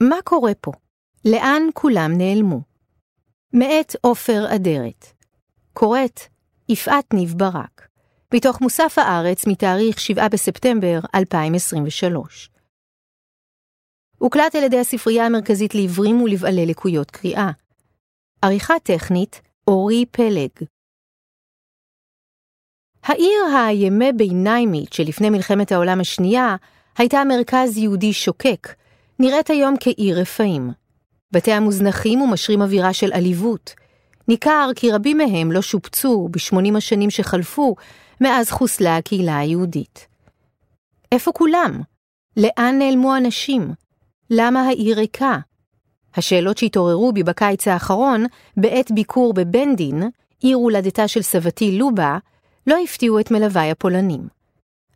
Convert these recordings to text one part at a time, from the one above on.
מה קורה פה? לאן כולם נעלמו? מאת עופר אדרת. קוראת יפעת ניב ברק. מתוך מוסף הארץ מתאריך 7 בספטמבר 2023. הוקלט על ידי הספרייה המרכזית לעיוורים ולבעלי לקויות קריאה. עריכה טכנית, אורי פלג. העיר הימי ביניימית שלפני מלחמת העולם השנייה הייתה מרכז יהודי שוקק, נראית היום כעיר רפאים. בתי המוזנחים ומשרים אווירה של עליבות. ניכר כי רבים מהם לא שופצו בשמונים השנים שחלפו מאז חוסלה הקהילה היהודית. איפה כולם? לאן נעלמו אנשים? למה העיר ריקה? השאלות שהתעוררו בי בקיץ האחרון, בעת ביקור בבנדין, עיר הולדתה של סבתי לובה, לא הפתיעו את מלוויי הפולנים.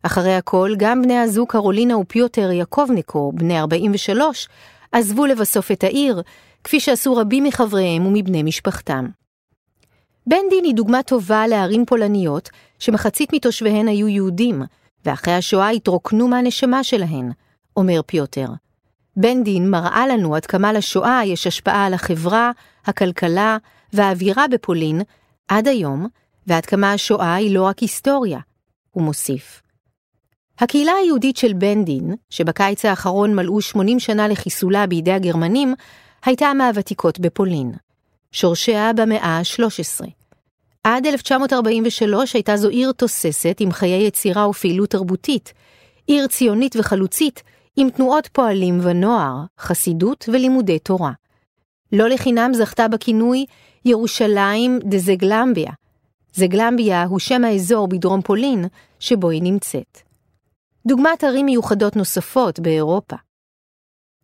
אחרי הכל, גם בני הזוג קרולינה ופיוטר יעקובניקו, בני 43, עזבו לבסוף את העיר, כפי שעשו רבים מחבריהם ומבני משפחתם. בנדין היא דוגמה טובה לערים פולניות, שמחצית מתושביהן היו יהודים, ואחרי השואה התרוקנו מהנשמה שלהן, אומר פיוטר. בנדין מראה לנו עד כמה לשואה יש השפעה על החברה, הכלכלה והאווירה בפולין עד היום, ועד כמה השואה היא לא רק היסטוריה, הוא מוסיף. הקהילה היהודית של בנדין, שבקיץ האחרון מלאו 80 שנה לחיסולה בידי הגרמנים, הייתה מהוותיקות בפולין. שורשיה במאה ה-13. עד 1943 הייתה זו עיר תוססת עם חיי יצירה ופעילות תרבותית, עיר ציונית וחלוצית עם תנועות פועלים ונוער, חסידות ולימודי תורה. לא לחינם זכתה בכינוי ירושלים דה זגלמביה. זגלמביה הוא שם האזור בדרום פולין שבו היא נמצאת. דוגמת ערים מיוחדות נוספות באירופה.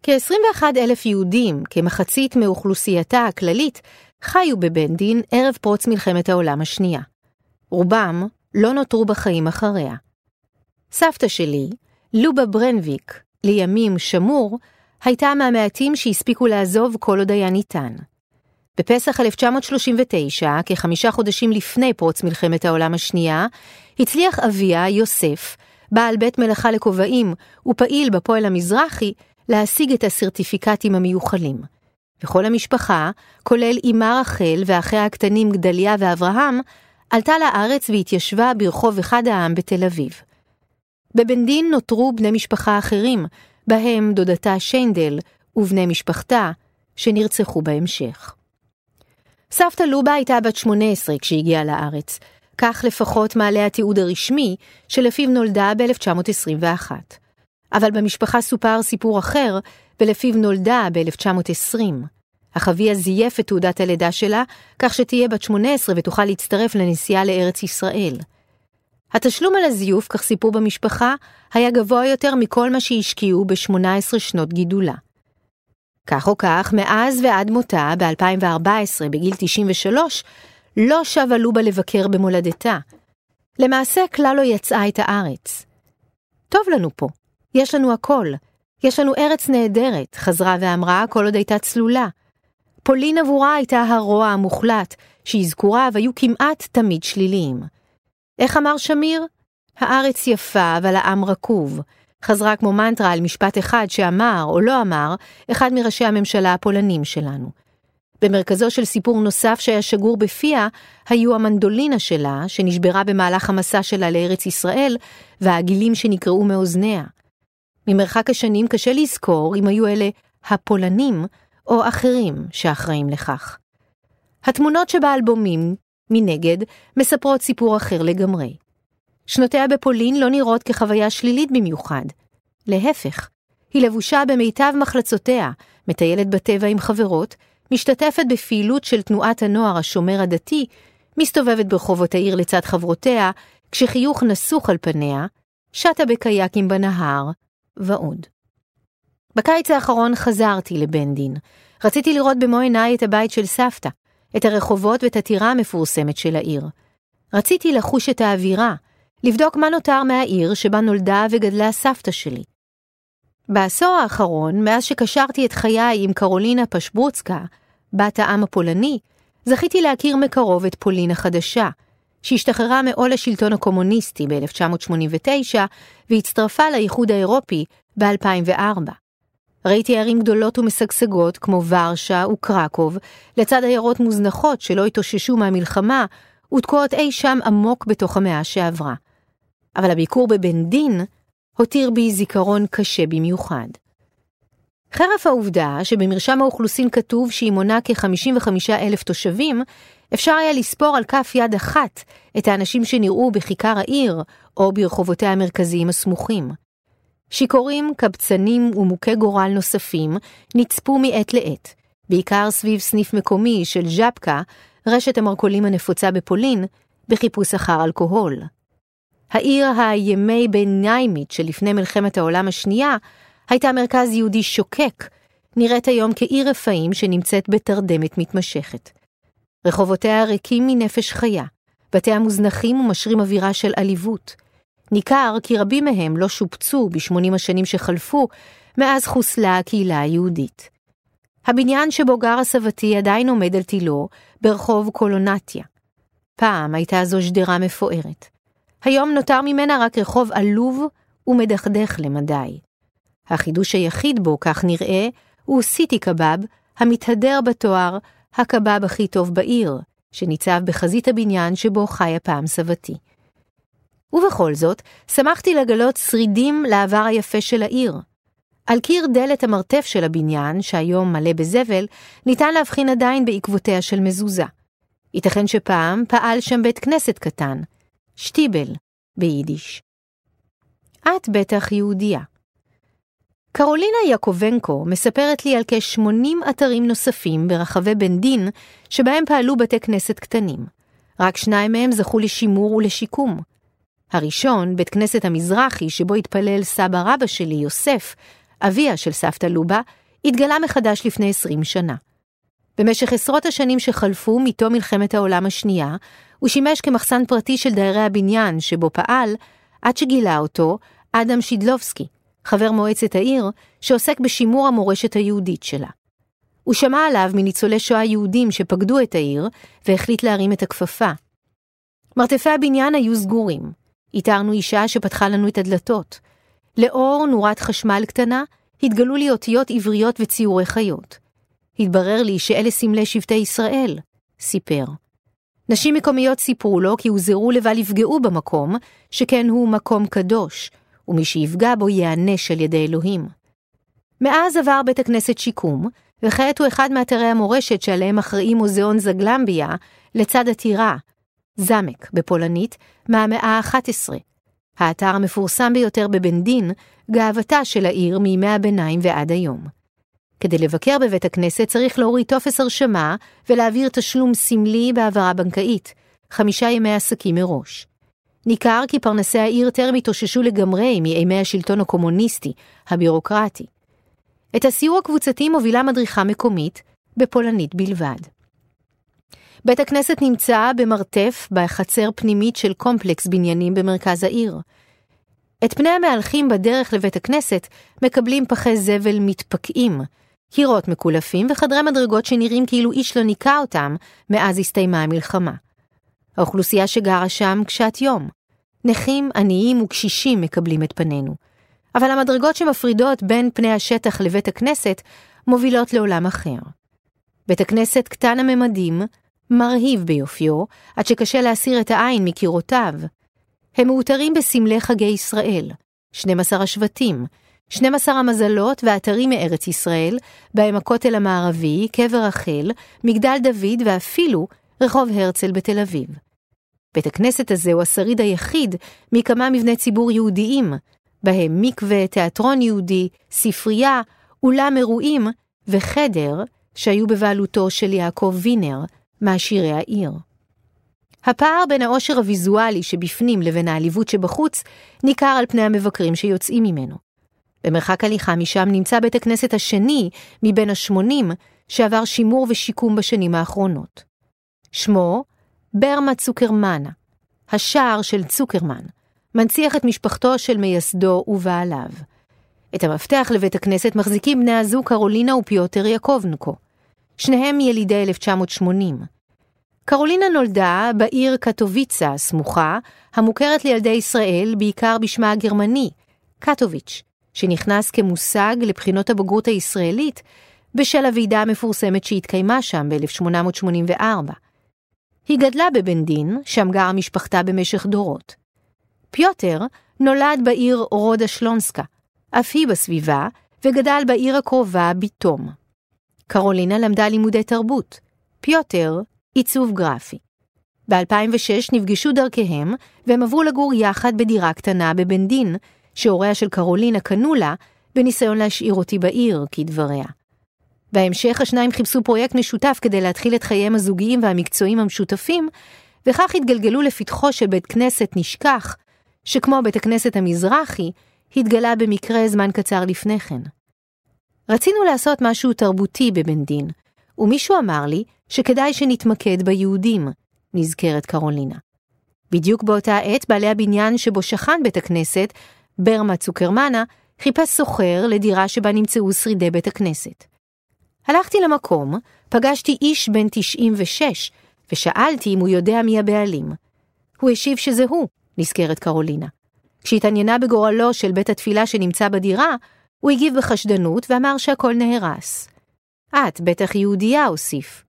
כ-21 אלף יהודים, כמחצית מאוכלוסייתה הכללית, חיו בבנדין ערב פרוץ מלחמת העולם השנייה. רובם לא נותרו בחיים אחריה. סבתא שלי, לובה ברנביק, לימים שמור, הייתה מהמעטים שהספיקו לעזוב כל עוד היה ניתן. בפסח 1939, כחמישה חודשים לפני פרוץ מלחמת העולם השנייה, הצליח אביה, יוסף, בעל בית מלאכה לכובעים ופעיל בפועל המזרחי, להשיג את הסרטיפיקטים המיוחלים. וכל המשפחה, כולל אמה רחל ואחיה הקטנים גדליה ואברהם, עלתה לארץ והתיישבה ברחוב אחד העם בתל אביב. בבנדין נותרו בני משפחה אחרים, בהם דודתה שיינדל ובני משפחתה, שנרצחו בהמשך. סבתא לובה הייתה בת 18 כשהגיעה לארץ, כך לפחות מעלה התיעוד הרשמי, שלפיו נולדה ב-1921. אבל במשפחה סופר סיפור אחר, ולפיו נולדה ב-1920. אך אביה זייף את תעודת הלידה שלה, כך שתהיה בת 18 ותוכל להצטרף לנסיעה לארץ ישראל. התשלום על הזיוף, כך סיפרו במשפחה, היה גבוה יותר מכל מה שהשקיעו ב-18 שנות גידולה. כך או כך, מאז ועד מותה, ב-2014, בגיל 93, לא שבה לובה לבקר במולדתה. למעשה כלל לא יצאה את הארץ. טוב לנו פה, יש לנו הכל, יש לנו ארץ נהדרת, חזרה ואמרה כל עוד הייתה צלולה. פולין עבורה הייתה הרוע המוחלט, שאזכוריו היו כמעט תמיד שליליים. איך אמר שמיר? הארץ יפה, אבל העם רקוב. חזרה כמו מנטרה על משפט אחד שאמר, או לא אמר, אחד מראשי הממשלה הפולנים שלנו. במרכזו של סיפור נוסף שהיה שגור בפיה, היו המנדולינה שלה, שנשברה במהלך המסע שלה לארץ ישראל, והעגילים שנקרעו מאוזניה. ממרחק השנים קשה לזכור אם היו אלה הפולנים או אחרים שאחראים לכך. התמונות שבאלבומים, מנגד, מספרות סיפור אחר לגמרי. שנותיה בפולין לא נראות כחוויה שלילית במיוחד. להפך, היא לבושה במיטב מחלצותיה, מטיילת בטבע עם חברות, משתתפת בפעילות של תנועת הנוער השומר הדתי, מסתובבת ברחובות העיר לצד חברותיה, כשחיוך נסוך על פניה, שטה בקייקים בנהר, ועוד. בקיץ האחרון חזרתי לבנדין. רציתי לראות במו עיניי את הבית של סבתא, את הרחובות ואת הטירה המפורסמת של העיר. רציתי לחוש את האווירה, לבדוק מה נותר מהעיר שבה נולדה וגדלה סבתא שלי. בעשור האחרון, מאז שקשרתי את חיי עם קרולינה פשברוצקה, בת העם הפולני, זכיתי להכיר מקרוב את פולין החדשה, שהשתחררה מעול השלטון הקומוניסטי ב-1989 והצטרפה לאיחוד האירופי ב-2004. ראיתי ערים גדולות ומשגשגות כמו ורשה וקרקוב, לצד עיירות מוזנחות שלא התאוששו מהמלחמה, ותקועות אי שם עמוק בתוך המאה שעברה. אבל הביקור בבן דין הותיר בי זיכרון קשה במיוחד. חרף העובדה שבמרשם האוכלוסין כתוב שהיא מונה כ-55 אלף תושבים, אפשר היה לספור על כף יד אחת את האנשים שנראו בכיכר העיר או ברחובותיה המרכזיים הסמוכים. שיכורים, קבצנים ומוכי גורל נוספים נצפו מעת לעת, בעיקר סביב סניף מקומי של ז'פקה, רשת המרכולים הנפוצה בפולין, בחיפוש אחר אלכוהול. העיר הימי ביניימית שלפני מלחמת העולם השנייה הייתה מרכז יהודי שוקק, נראית היום כעיר רפאים שנמצאת בתרדמת מתמשכת. רחובותיה ריקים מנפש חיה, בתיה מוזנחים ומשרים אווירה של עליבות. ניכר כי רבים מהם לא שופצו בשמונים השנים שחלפו מאז חוסלה הקהילה היהודית. הבניין שבו גרה סבתי עדיין עומד על תילו ברחוב קולונטיה. פעם הייתה זו שדרה מפוארת. היום נותר ממנה רק רחוב עלוב ומדכדך למדי. החידוש היחיד בו, כך נראה, הוא סיטי קבב, המתהדר בתואר הקבב הכי טוב בעיר, שניצב בחזית הבניין שבו חיה פעם סבתי. ובכל זאת, שמחתי לגלות שרידים לעבר היפה של העיר. על קיר דלת המרתף של הבניין, שהיום מלא בזבל, ניתן להבחין עדיין בעקבותיה של מזוזה. ייתכן שפעם פעל שם בית כנסת קטן, שטיבל, ביידיש. את בטח יהודייה. קרולינה יעקובנקו מספרת לי על כ-80 אתרים נוספים ברחבי בן דין, שבהם פעלו בתי כנסת קטנים. רק שניים מהם זכו לשימור ולשיקום. הראשון, בית כנסת המזרחי, שבו התפלל סבא רבא שלי, יוסף, אביה של סבתא לובה, התגלה מחדש לפני 20 שנה. במשך עשרות השנים שחלפו מתום מלחמת העולם השנייה, הוא שימש כמחסן פרטי של דיירי הבניין שבו פעל, עד שגילה אותו אדם שידלובסקי, חבר מועצת העיר, שעוסק בשימור המורשת היהודית שלה. הוא שמע עליו מניצולי שואה יהודים שפקדו את העיר, והחליט להרים את הכפפה. מרתפי הבניין היו סגורים. איתרנו אישה שפתחה לנו את הדלתות. לאור נורת חשמל קטנה, התגלו לי אותיות עבריות וציורי חיות. התברר לי שאלה סמלי שבטי ישראל, סיפר. נשים מקומיות סיפרו לו כי הוזהרו לבל יפגעו במקום, שכן הוא מקום קדוש, ומי שיפגע בו ייענש על ידי אלוהים. מאז עבר בית הכנסת שיקום, וכעת הוא אחד מאתרי המורשת שעליהם אחראי מוזיאון זגלמביה, לצד הטירה, זמק בפולנית, מהמאה ה-11. האתר המפורסם ביותר בבן דין, גאוותה של העיר מימי הביניים ועד היום. כדי לבקר בבית הכנסת צריך להוריד טופס הרשמה ולהעביר תשלום סמלי בהעברה בנקאית, חמישה ימי עסקים מראש. ניכר כי פרנסי העיר טרם התאוששו לגמרי מימי השלטון הקומוניסטי, הבירוקרטי. את הסיור הקבוצתי מובילה מדריכה מקומית, בפולנית בלבד. בית הכנסת נמצא במרתף בחצר פנימית של קומפלקס בניינים במרכז העיר. את פני המהלכים בדרך לבית הכנסת מקבלים פחי זבל מתפקעים, קירות מקולפים וחדרי מדרגות שנראים כאילו איש לא ניקה אותם מאז הסתיימה המלחמה. האוכלוסייה שגרה שם קשת יום. נכים, עניים וקשישים מקבלים את פנינו. אבל המדרגות שמפרידות בין פני השטח לבית הכנסת מובילות לעולם אחר. בית הכנסת קטן הממדים, מרהיב ביופיו, עד שקשה להסיר את העין מקירותיו. הם מאותרים בסמלי חגי ישראל, 12 השבטים, 12 המזלות והאתרים מארץ ישראל, בהם הכותל המערבי, קבר רחל, מגדל דוד ואפילו רחוב הרצל בתל אביב. בית הכנסת הזה הוא השריד היחיד מכמה מבני ציבור יהודיים, בהם מקווה, תיאטרון יהודי, ספרייה, אולם אירועים וחדר שהיו בבעלותו של יעקב וינר, מעשירי העיר. הפער בין העושר הוויזואלי שבפנים לבין העליבות שבחוץ ניכר על פני המבקרים שיוצאים ממנו. במרחק הליכה משם נמצא בית הכנסת השני מבין השמונים שעבר שימור ושיקום בשנים האחרונות. שמו ברמה צוקרמנה, השער של צוקרמן, מנציח את משפחתו של מייסדו ובעליו. את המפתח לבית הכנסת מחזיקים בני הזוג קרולינה ופיוטר יעקובנקו. שניהם ילידי 1980. קרולינה נולדה בעיר קטוביצה הסמוכה, המוכרת לילדי ישראל בעיקר בשמה הגרמני, קטוביץ', שנכנס כמושג לבחינות הבגרות הישראלית בשל הוועידה המפורסמת שהתקיימה שם ב-1884. היא גדלה בבנדין, שם גרה משפחתה במשך דורות. פיוטר נולד בעיר רודה שלונסקה, אף היא בסביבה, וגדל בעיר הקרובה ביטום. קרולינה למדה לימודי תרבות, פיוטר עיצוב גרפי. ב-2006 נפגשו דרכיהם, והם עברו לגור יחד בדירה קטנה בבנדין, שהוריה של קרולינה קנו לה, בניסיון להשאיר אותי בעיר, כדבריה. בהמשך השניים חיפשו פרויקט משותף כדי להתחיל את חייהם הזוגיים והמקצועיים המשותפים, וכך התגלגלו לפתחו של בית כנסת נשכח, שכמו בית הכנסת המזרחי, התגלה במקרה זמן קצר לפני כן. רצינו לעשות משהו תרבותי בבן דין, ומישהו אמר לי שכדאי שנתמקד ביהודים, נזכרת קרולינה. בדיוק באותה עת בעלי הבניין שבו שכן בית הכנסת, ברמה צוקרמנה, חיפש סוחר לדירה שבה נמצאו שרידי בית הכנסת. הלכתי למקום, פגשתי איש בן 96, ושאלתי אם הוא יודע מי הבעלים. הוא השיב שזה הוא, נזכרת קרולינה. כשהתעניינה בגורלו של בית התפילה שנמצא בדירה, הוא הגיב בחשדנות ואמר שהכל נהרס. את בטח יהודייה, הוסיף.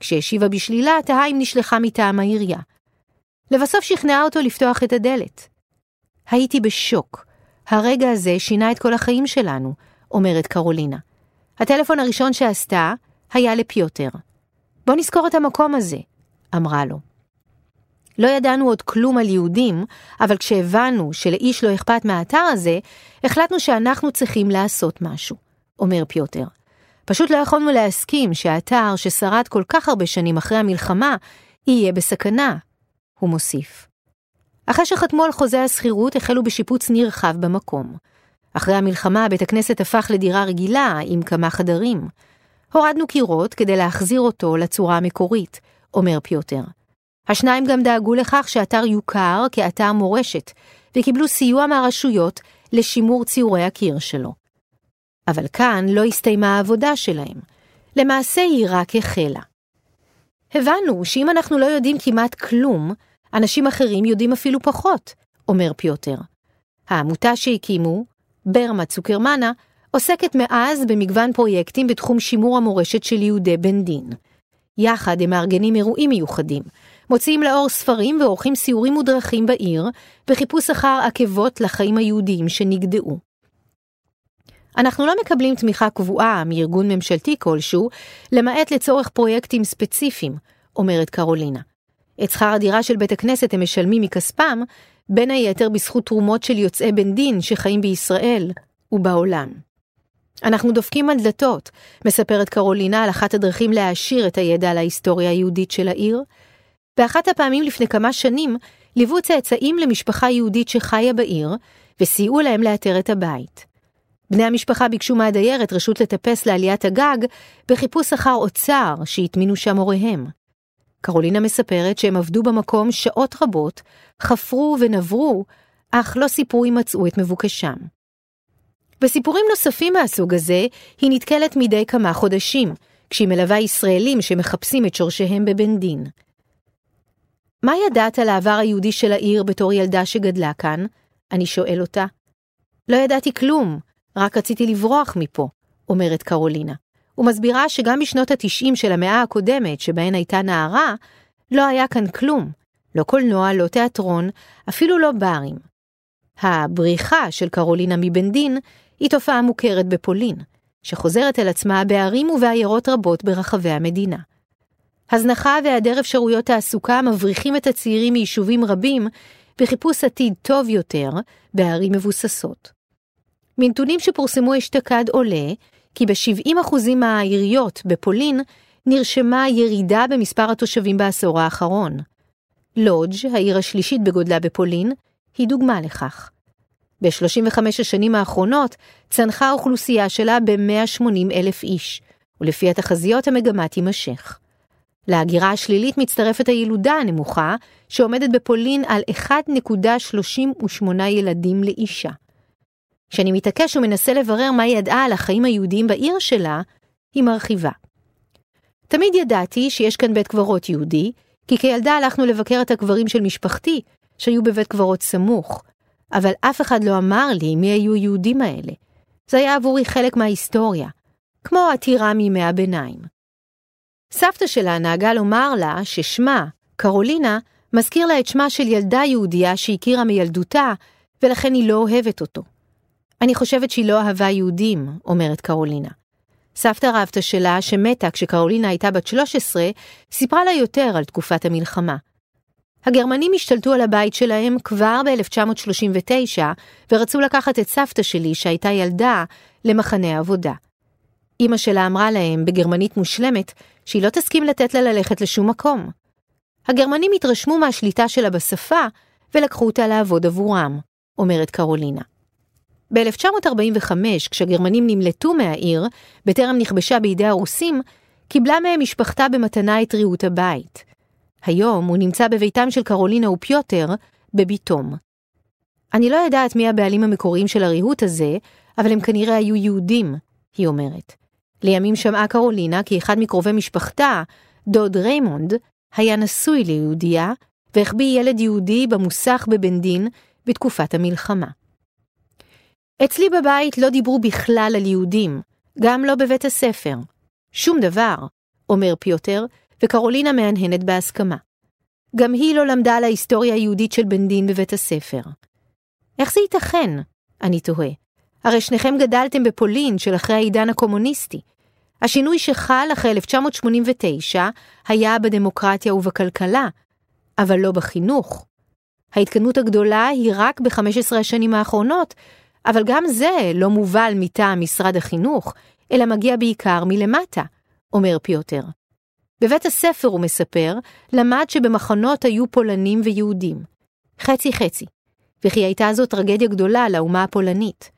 כשהשיבה בשלילה, תהה אם נשלחה מטעם העירייה. לבסוף שכנעה אותו לפתוח את הדלת. הייתי בשוק. הרגע הזה שינה את כל החיים שלנו, אומרת קרולינה. הטלפון הראשון שעשתה היה לפיוטר. בוא נזכור את המקום הזה, אמרה לו. לא ידענו עוד כלום על יהודים, אבל כשהבנו שלאיש לא אכפת מהאתר הזה, החלטנו שאנחנו צריכים לעשות משהו, אומר פיוטר. פשוט לא יכולנו להסכים שהאתר ששרד כל כך הרבה שנים אחרי המלחמה, יהיה בסכנה, הוא מוסיף. אחרי שחתמו על חוזה השכירות, החלו בשיפוץ נרחב במקום. אחרי המלחמה, בית הכנסת הפך לדירה רגילה עם כמה חדרים. הורדנו קירות כדי להחזיר אותו לצורה המקורית, אומר פיוטר. השניים גם דאגו לכך שהאתר יוכר כאתר מורשת, וקיבלו סיוע מהרשויות לשימור ציורי הקיר שלו. אבל כאן לא הסתיימה העבודה שלהם. למעשה היא רק החלה. הבנו שאם אנחנו לא יודעים כמעט כלום, אנשים אחרים יודעים אפילו פחות, אומר פיוטר. העמותה שהקימו, ברמה צוקרמנה, עוסקת מאז במגוון פרויקטים בתחום שימור המורשת של יהודי בן דין. יחד הם מארגנים אירועים מיוחדים, מוציאים לאור ספרים ועורכים סיורים מודרכים בעיר, בחיפוש אחר עקבות לחיים היהודיים שנגדעו. אנחנו לא מקבלים תמיכה קבועה מארגון ממשלתי כלשהו, למעט לצורך פרויקטים ספציפיים, אומרת קרולינה. את שכר הדירה של בית הכנסת הם משלמים מכספם, בין היתר בזכות תרומות של יוצאי בן דין שחיים בישראל ובעולם. אנחנו דופקים על דלתות, מספרת קרולינה על אחת הדרכים להעשיר את הידע על ההיסטוריה היהודית של העיר. באחת הפעמים לפני כמה שנים, ליוו צאצאים למשפחה יהודית שחיה בעיר, וסייעו להם לאתר את הבית. בני המשפחה ביקשו מהדיירת רשות לטפס לעליית הגג, בחיפוש אחר אוצר שהטמינו שם הוריהם. קרולינה מספרת שהם עבדו במקום שעות רבות, חפרו ונברו, אך לא סיפרו אם מצאו את מבוקשם. בסיפורים נוספים מהסוג הזה, היא נתקלת מדי כמה חודשים, כשהיא מלווה ישראלים שמחפשים את שורשיהם בבן דין. מה ידעת על העבר היהודי של העיר בתור ילדה שגדלה כאן? אני שואל אותה. לא ידעתי כלום, רק רציתי לברוח מפה, אומרת קרולינה. ומסבירה שגם בשנות התשעים של המאה הקודמת, שבהן הייתה נערה, לא היה כאן כלום. לא קולנוע, לא תיאטרון, אפילו לא ברים. הבריחה של קרולינה מבן דין היא תופעה מוכרת בפולין, שחוזרת על עצמה בערים ובעיירות רבות ברחבי המדינה. הזנחה והיעדר אפשרויות תעסוקה מבריחים את הצעירים מיישובים רבים בחיפוש עתיד טוב יותר בערים מבוססות. מנתונים שפורסמו אשתקד עולה כי ב-70% מהעיריות בפולין נרשמה ירידה במספר התושבים בעשור האחרון. לודג', העיר השלישית בגודלה בפולין, היא דוגמה לכך. ב-35 השנים האחרונות צנחה האוכלוסייה שלה ב-180 אלף איש, ולפי התחזיות המגמה תימשך. להגירה השלילית מצטרפת הילודה הנמוכה, שעומדת בפולין על 1.38 ילדים לאישה. כשאני מתעקש ומנסה לברר מה היא ידעה על החיים היהודיים בעיר שלה, היא מרחיבה. תמיד ידעתי שיש כאן בית קברות יהודי, כי כילדה הלכנו לבקר את הקברים של משפחתי, שהיו בבית קברות סמוך, אבל אף אחד לא אמר לי מי היו היהודים האלה, זה היה עבורי חלק מההיסטוריה, כמו עתירה מימי הביניים. סבתא שלה נהגה לומר לה ששמה, קרולינה, מזכיר לה את שמה של ילדה יהודייה שהכירה מילדותה, ולכן היא לא אוהבת אותו. אני חושבת שהיא לא אהבה יהודים, אומרת קרולינה. סבתא רבתא שלה, שמתה כשקרולינה הייתה בת 13, סיפרה לה יותר על תקופת המלחמה. הגרמנים השתלטו על הבית שלהם כבר ב-1939, ורצו לקחת את סבתא שלי, שהייתה ילדה, למחנה העבודה. אמא שלה אמרה להם, בגרמנית מושלמת, שהיא לא תסכים לתת לה ללכת לשום מקום. הגרמנים התרשמו מהשליטה שלה בשפה, ולקחו אותה לעבוד עבורם, אומרת קרולינה. ב-1945, כשהגרמנים נמלטו מהעיר, בטרם נכבשה בידי הרוסים, קיבלה מהם משפחתה במתנה את ריהוט הבית. היום הוא נמצא בביתם של קרולינה ופיוטר, בביתם. אני לא יודעת מי הבעלים המקוריים של הריהוט הזה, אבל הם כנראה היו יהודים, היא אומרת. לימים שמעה קרולינה כי אחד מקרובי משפחתה, דוד ריימונד, היה נשוי ליהודייה, והחביא ילד יהודי במוסך בבנדין בתקופת המלחמה. אצלי בבית לא דיברו בכלל על יהודים, גם לא בבית הספר. שום דבר, אומר פיוטר, וקרולינה מהנהנת בהסכמה. גם היא לא למדה על ההיסטוריה היהודית של בנדין בבית הספר. איך זה ייתכן? אני תוהה. הרי שניכם גדלתם בפולין של אחרי העידן הקומוניסטי. השינוי שחל אחרי 1989 היה בדמוקרטיה ובכלכלה, אבל לא בחינוך. ההתקדמות הגדולה היא רק ב-15 השנים האחרונות, אבל גם זה לא מובל מטעם משרד החינוך, אלא מגיע בעיקר מלמטה, אומר פיוטר. בבית הספר, הוא מספר, למד שבמחנות היו פולנים ויהודים. חצי חצי, וכי הייתה זו טרגדיה גדולה לאומה הפולנית.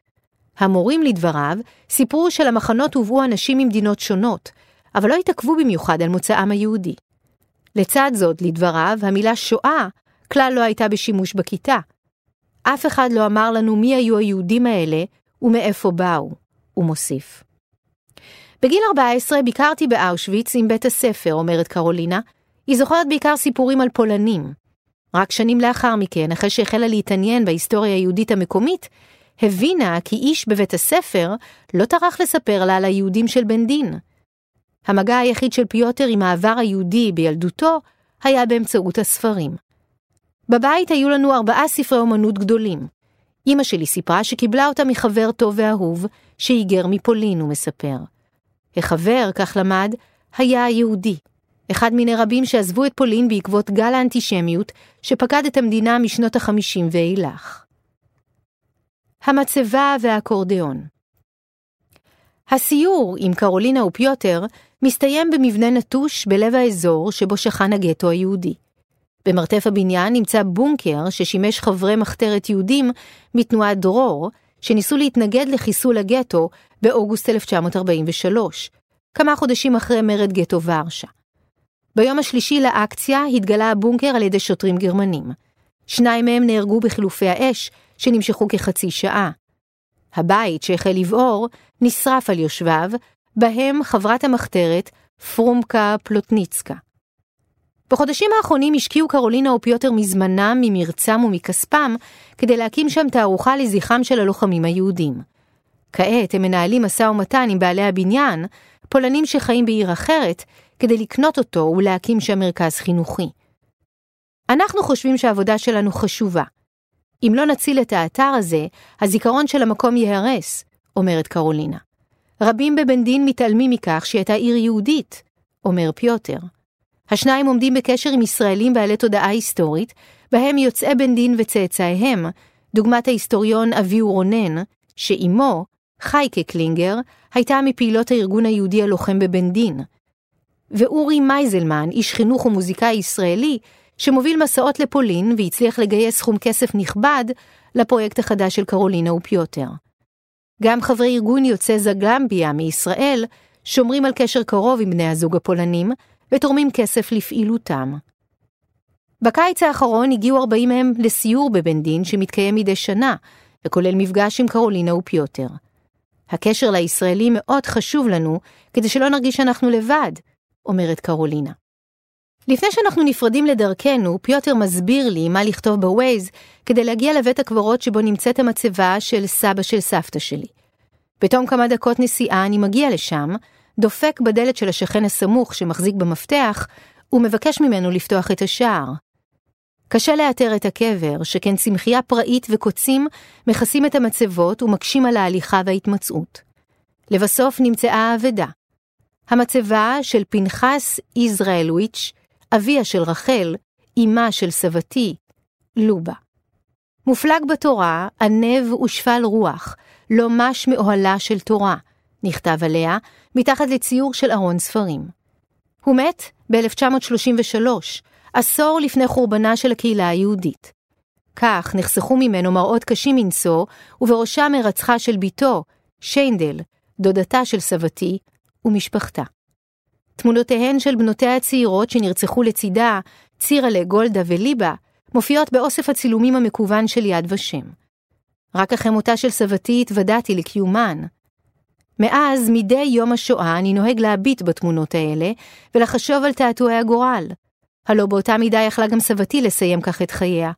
המורים, לדבריו, סיפרו שלמחנות הובאו אנשים ממדינות שונות, אבל לא התעכבו במיוחד על מוצאם היהודי. לצד זאת, לדבריו, המילה שואה כלל לא הייתה בשימוש בכיתה. אף אחד לא אמר לנו מי היו היהודים האלה ומאיפה באו, הוא מוסיף. בגיל 14 ביקרתי באושוויץ עם בית הספר, אומרת קרולינה. היא זוכרת בעיקר סיפורים על פולנים. רק שנים לאחר מכן, אחרי שהחלה להתעניין בהיסטוריה היהודית המקומית, הבינה כי איש בבית הספר לא טרח לספר לה על היהודים של בן דין. המגע היחיד של פיוטר עם העבר היהודי בילדותו היה באמצעות הספרים. בבית היו לנו ארבעה ספרי אומנות גדולים. אמא שלי סיפרה שקיבלה אותה מחבר טוב ואהוב, שהיגר מפולין, הוא מספר. החבר, כך למד, היה היהודי, אחד מיני רבים שעזבו את פולין בעקבות גל האנטישמיות שפקד את המדינה משנות החמישים ואילך. המצבה והאקורדיאון הסיור עם קרולינה ופיוטר מסתיים במבנה נטוש בלב האזור שבו שכן הגטו היהודי. במרתף הבניין נמצא בונקר ששימש חברי מחתרת יהודים מתנועת דרור, שניסו להתנגד לחיסול הגטו באוגוסט 1943, כמה חודשים אחרי מרד גטו ורשה. ביום השלישי לאקציה התגלה הבונקר על ידי שוטרים גרמנים. שניים מהם נהרגו בחילופי האש, שנמשכו כחצי שעה. הבית שהחל לבעור נשרף על יושביו, בהם חברת המחתרת פרומקה פלוטניצקה. בחודשים האחרונים השקיעו קרולינה ופיוטר מזמנם, ממרצם ומכספם, כדי להקים שם תערוכה לזכרם של הלוחמים היהודים. כעת הם מנהלים משא ומתן עם בעלי הבניין, פולנים שחיים בעיר אחרת, כדי לקנות אותו ולהקים שם מרכז חינוכי. אנחנו חושבים שהעבודה שלנו חשובה. אם לא נציל את האתר הזה, הזיכרון של המקום ייהרס, אומרת קרולינה. רבים בבנדין מתעלמים מכך שהיא הייתה עיר יהודית, אומר פיוטר. השניים עומדים בקשר עם ישראלים בעלי תודעה היסטורית, בהם יוצאי בנדין וצאצאיהם, דוגמת ההיסטוריון אביהו רונן, שאימו, חייקה קלינגר, הייתה מפעילות הארגון היהודי הלוחם בבנדין. ואורי מייזלמן, איש חינוך ומוזיקאי ישראלי, שמוביל מסעות לפולין והצליח לגייס סכום כסף נכבד לפרויקט החדש של קרולינה ופיוטר. גם חברי ארגון יוצאי זגלמביה מישראל שומרים על קשר קרוב עם בני הזוג הפולנים, ותורמים כסף לפעילותם. בקיץ האחרון הגיעו 40 מהם לסיור בבן דין שמתקיים מדי שנה, וכולל מפגש עם קרולינה ופיוטר. הקשר לישראלים מאוד חשוב לנו, כדי שלא נרגיש שאנחנו לבד, אומרת קרולינה. לפני שאנחנו נפרדים לדרכנו, פיוטר מסביר לי מה לכתוב בווייז כדי להגיע לבית הקברות שבו נמצאת המצבה של סבא של סבתא שלי. בתום כמה דקות נסיעה אני מגיע לשם, דופק בדלת של השכן הסמוך שמחזיק במפתח, ומבקש ממנו לפתוח את השער. קשה לאתר את הקבר, שכן צמחייה פראית וקוצים מכסים את המצבות ומקשים על ההליכה וההתמצאות. לבסוף נמצאה האבדה. המצבה של פנחס איזראלוויץ', אביה של רחל, אמה של סבתי, לובה. מופלג בתורה, ענב ושפל רוח, לא מש מאוהלה של תורה, נכתב עליה, מתחת לציור של ארון ספרים. הוא מת ב-1933, עשור לפני חורבנה של הקהילה היהודית. כך נחסכו ממנו מראות קשים מנשוא, ובראשם מרצחה של בתו, שיינדל, דודתה של סבתי, ומשפחתה. תמונותיהן של בנותיה הצעירות שנרצחו לצידה, צירלה, גולדה וליבה, מופיעות באוסף הצילומים המקוון של יד ושם. רק אחרי מותה של סבתי התוודעתי לקיומן. מאז, מדי יום השואה אני נוהג להביט בתמונות האלה, ולחשוב על תעתועי הגורל. הלא באותה מידה יכלה גם סבתי לסיים כך את חייה.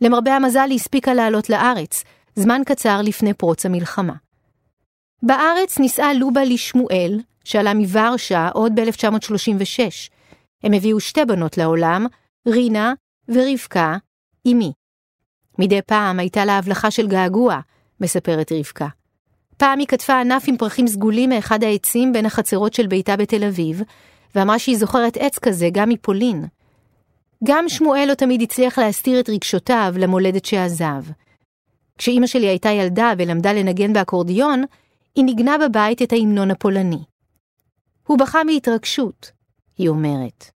למרבה המזל היא הספיקה לעלות לארץ, זמן קצר לפני פרוץ המלחמה. בארץ נישאה לובה לשמואל, שעלה מוורשה עוד ב-1936. הם הביאו שתי בנות לעולם, רינה ורבקה, אמי. מדי פעם הייתה לה הבלחה של געגוע, מספרת רבקה. פעם היא כתבה ענף עם פרחים סגולים מאחד העצים בין החצרות של ביתה בתל אביב, ואמרה שהיא זוכרת עץ כזה גם מפולין. גם שמואל לא תמיד הצליח להסתיר את רגשותיו למולדת שעזב. כשאימא שלי הייתה ילדה ולמדה לנגן באקורדיון, היא ניגנה בבית את ההמנון הפולני. הוא בכה מהתרגשות, היא אומרת.